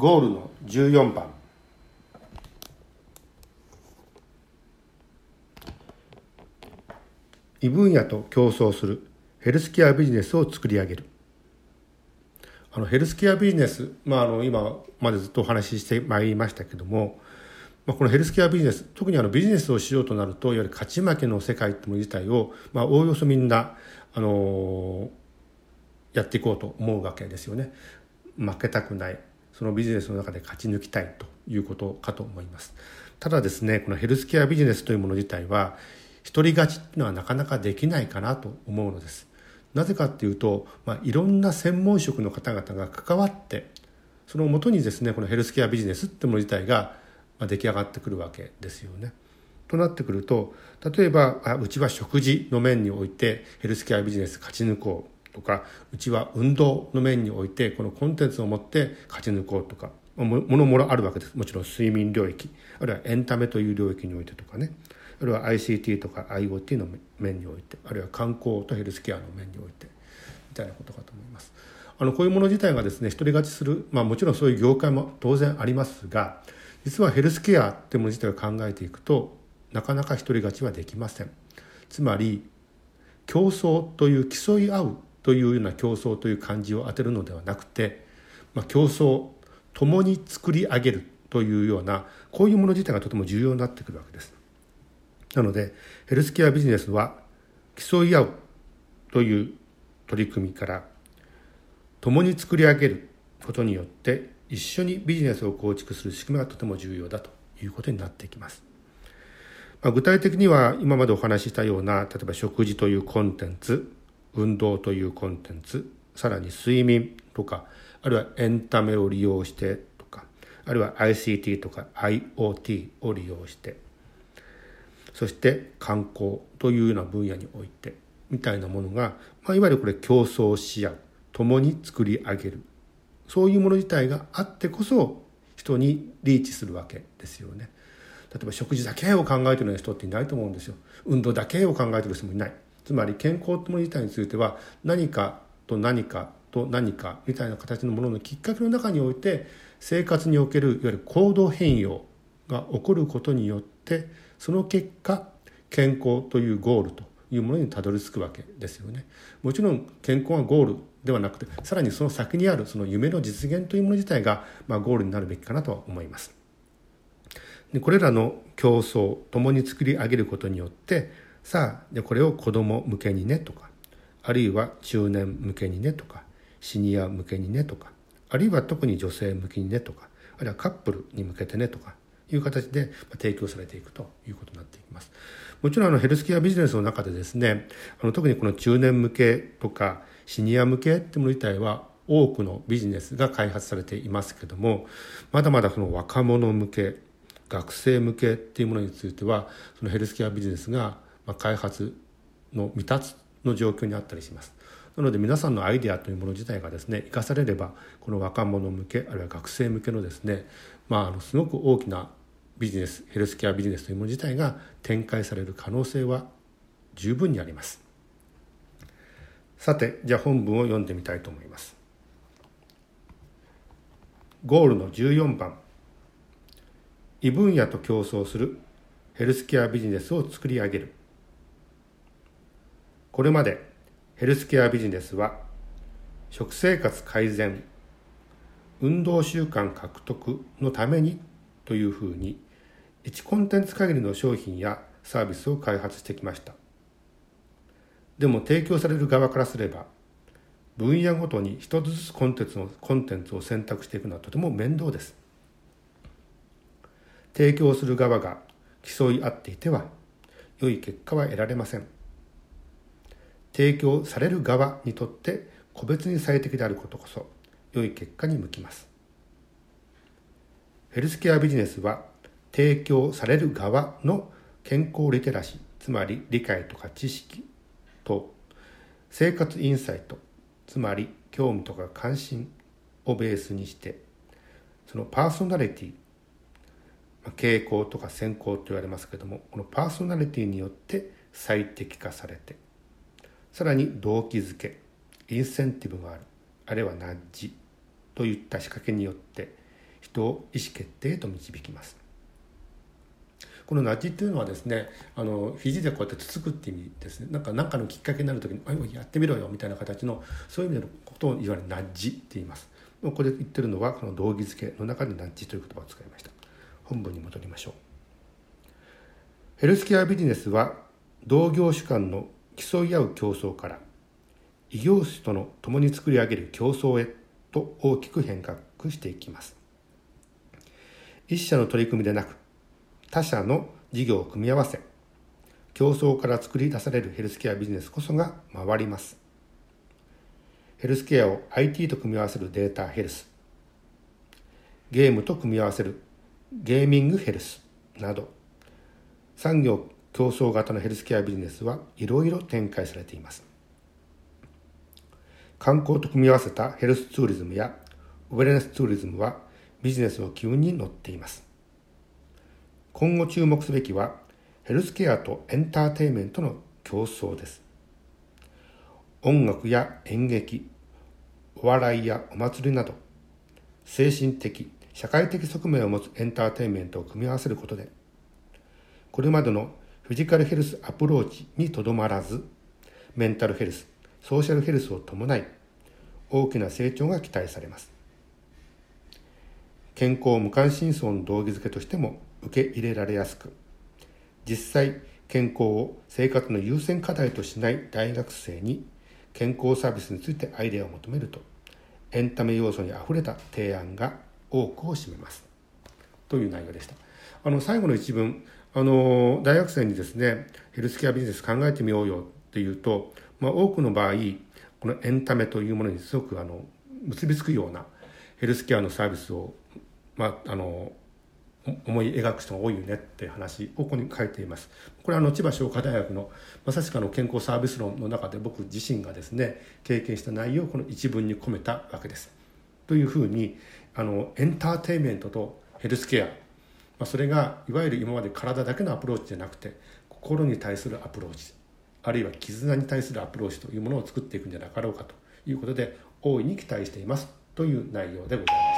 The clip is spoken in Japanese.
ゴールの14番。異分野と競争するヘルスケアビジネスを作り上げる。あのヘルスケアビジネス、まあ、あの今までずっとお話ししてまいりましたけども、まあ、このヘルスケアビジネス特にあのビジネスをしようとなるといわゆる勝ち負けの世界ってもの自体を、まあ、おおよそみんな、あのやっていこうと思うわけですよね。負けたくない。そのビジネスの中で勝ち抜きたいということかと思います。ただですねこのヘルスケアビジネスというもの自体は一人勝ちっていうのはなかなかできないかなと思うのです。なぜかっていうと、まあ、いろんな専門職の方々が関わってそのもとにですねこのヘルスケアビジネスってもの自体が出来上がってくるわけですよね。となってくると例えばあうちは食事の面においてヘルスケアビジネス勝ち抜こうとかうちは運動の面においてこのコンテンツを持って勝ち抜こうとかものもろあるわけですもちろん睡眠領域あるいはエンタメという領域においてとかねあるいは ICT とか IoT の面においてあるいは観光とヘルスケアの面においてみたいなことかと思います。あのこういうもの自体がですね独り勝ちする、まあ、もちろんそういう業界も当然ありますが実はヘルスケアってもの自体を考えていくとなかなか独り勝ちはできません。つまり競争という競い合うというような競争という漢字を当てるのではなくて、まあ、競争共に作り上げるというようなこういうもの自体がとても重要になってくるわけです。なのでヘルスケアビジネスは競い合うという取り組みから共に作り上げることによって一緒にビジネスを構築する仕組みがとても重要だということになってきます。まあ、具体的には今までお話ししたような例えば食事というコンテンツ運動というコンテンツさらに睡眠とかあるいはエンタメを利用してとかあるいは ICT とか IoT を利用してそして観光というような分野においてみたいなものが、まあ、いわゆるこれ競争し合う共に作り上げるそういうもの自体があってこそ人にリーチするわけですよね。例えば食事だけを考えてるような人っていないと思うんですよ。運動だけを考えてる人もいない。つまり健康というもの自体については何かと何かと何かみたいな形のもののきっかけの中において生活におけるいわゆる行動変容が起こることによってその結果健康というゴールというものにたどり着くわけですよね。もちろん健康がゴールではなくてさらにその先にあるその夢の実現というもの自体が、まあ、ゴールになるべきかなとは思います。でこれらの競争共に作り上げることによってさあでこれを子ども向けにねとかあるいは中年向けにねとかシニア向けにねとかあるいは特に女性向けにねとかあるいはカップルに向けてねとかいう形で提供されていくということになっていきます。もちろんあのヘルスケアビジネスの中でですね、あの特にこの中年向けとかシニア向けっていうもの自体は多くのビジネスが開発されていますけども、まだまだその若者向け、学生向けっていうものについては、そのヘルスケアビジネスがまあ開発の未達の状況にあったりします。なので皆さんのアイデアというもの自体がですね生かされればこの若者向けあるいは学生向けのですねまああのすごく大きなビジネスヘルスケアビジネスというもの自体が展開される可能性は十分にあります。さてじゃあ本文を読んでみたいと思います。ゴールの14番。異分野と競争するヘルスケアビジネスを作り上げる。これまでヘルスケアビジネスは食生活改善運動習慣獲得のためにというふうに1コンテンツ限りの商品やサービスを開発してきました。でも提供される側からすれば分野ごとに一つずつコンテンツをコンテンツを選択していくのはとても面倒です。提供する側が競い合っていては良い結果は得られません。提供される側にとって個別に最適であることこそ良い結果に向きます。ヘルスケアビジネスは提供される側の健康リテラシーつまり理解とか知識と生活インサイトつまり興味とか関心をベースにしてそのパーソナリティ傾向とか先行と言われますけどもこのパーソナリティによって最適化されてさらに動機づけインセンティブがある。あるいはナッジといった仕掛けによって人を意思決定へと導きます。このナッジっていうのはですねあの肘でこうやってつつくって意味ですね。なんか何かのきっかけになる時に「あやってみろよ」みたいな形のそういう意味でのことをいわゆるナッジって言います。ここで言ってるのはこの道義付けの中でナッジという言葉を使いました。本文に戻りましょう。ヘルスケアビジネスは同業種間の競い合う競争から異業種との共に作り上げる競争へと大きく変革していきます。一社の取り組みでなく他社の事業を組み合わせ競争から作り出されるヘルスケアビジネスこそが回ります。ヘルスケアを IT と組み合わせるデータヘルスゲームと組み合わせるゲーミングヘルスなど産業競争型のヘルスケアビジネスはいろいろ展開されています。観光と組み合わせたヘルスツーリズムやウェルネスツーリズムはビジネスの機運に乗っています。今後注目すべきはヘルスケアとエンターテインメントの競争です。音楽や演劇お笑いやお祭りなど精神的社会的側面を持つエンターテインメントを組み合わせることでこれまでのフィジカルヘルスアプローチにとどまらずメンタルヘルスソーシャルヘルスを伴い大きな成長が期待されます。健康無関心層の道義づけとしても受け入れられやすく実際健康を生活の優先課題としない大学生に健康サービスについてアイデアを求めるとエンタメ要素にあふれた提案が多くを占めます。という内容でした。あの最後の一文あの大学生にですねヘルスケアビジネス考えてみようよっていうと、まあ、多くの場合このエンタメというものにすごくあの結びつくようなヘルスケアのサービスを、まあ、あの思い描く人が多いよねっていう話をここに書いています。これはあの千葉商科大学のまさしくあの健康サービス論の中で僕自身がですね経験した内容をこの一文に込めたわけです。というふうにあのエンターテインメントとヘルスケア、まあ、それがいわゆる今まで体だけのアプローチじゃなくて心に対するアプローチあるいは絆に対するアプローチというものを作っていくんじゃなかろうかということで大いに期待していますという内容でございます。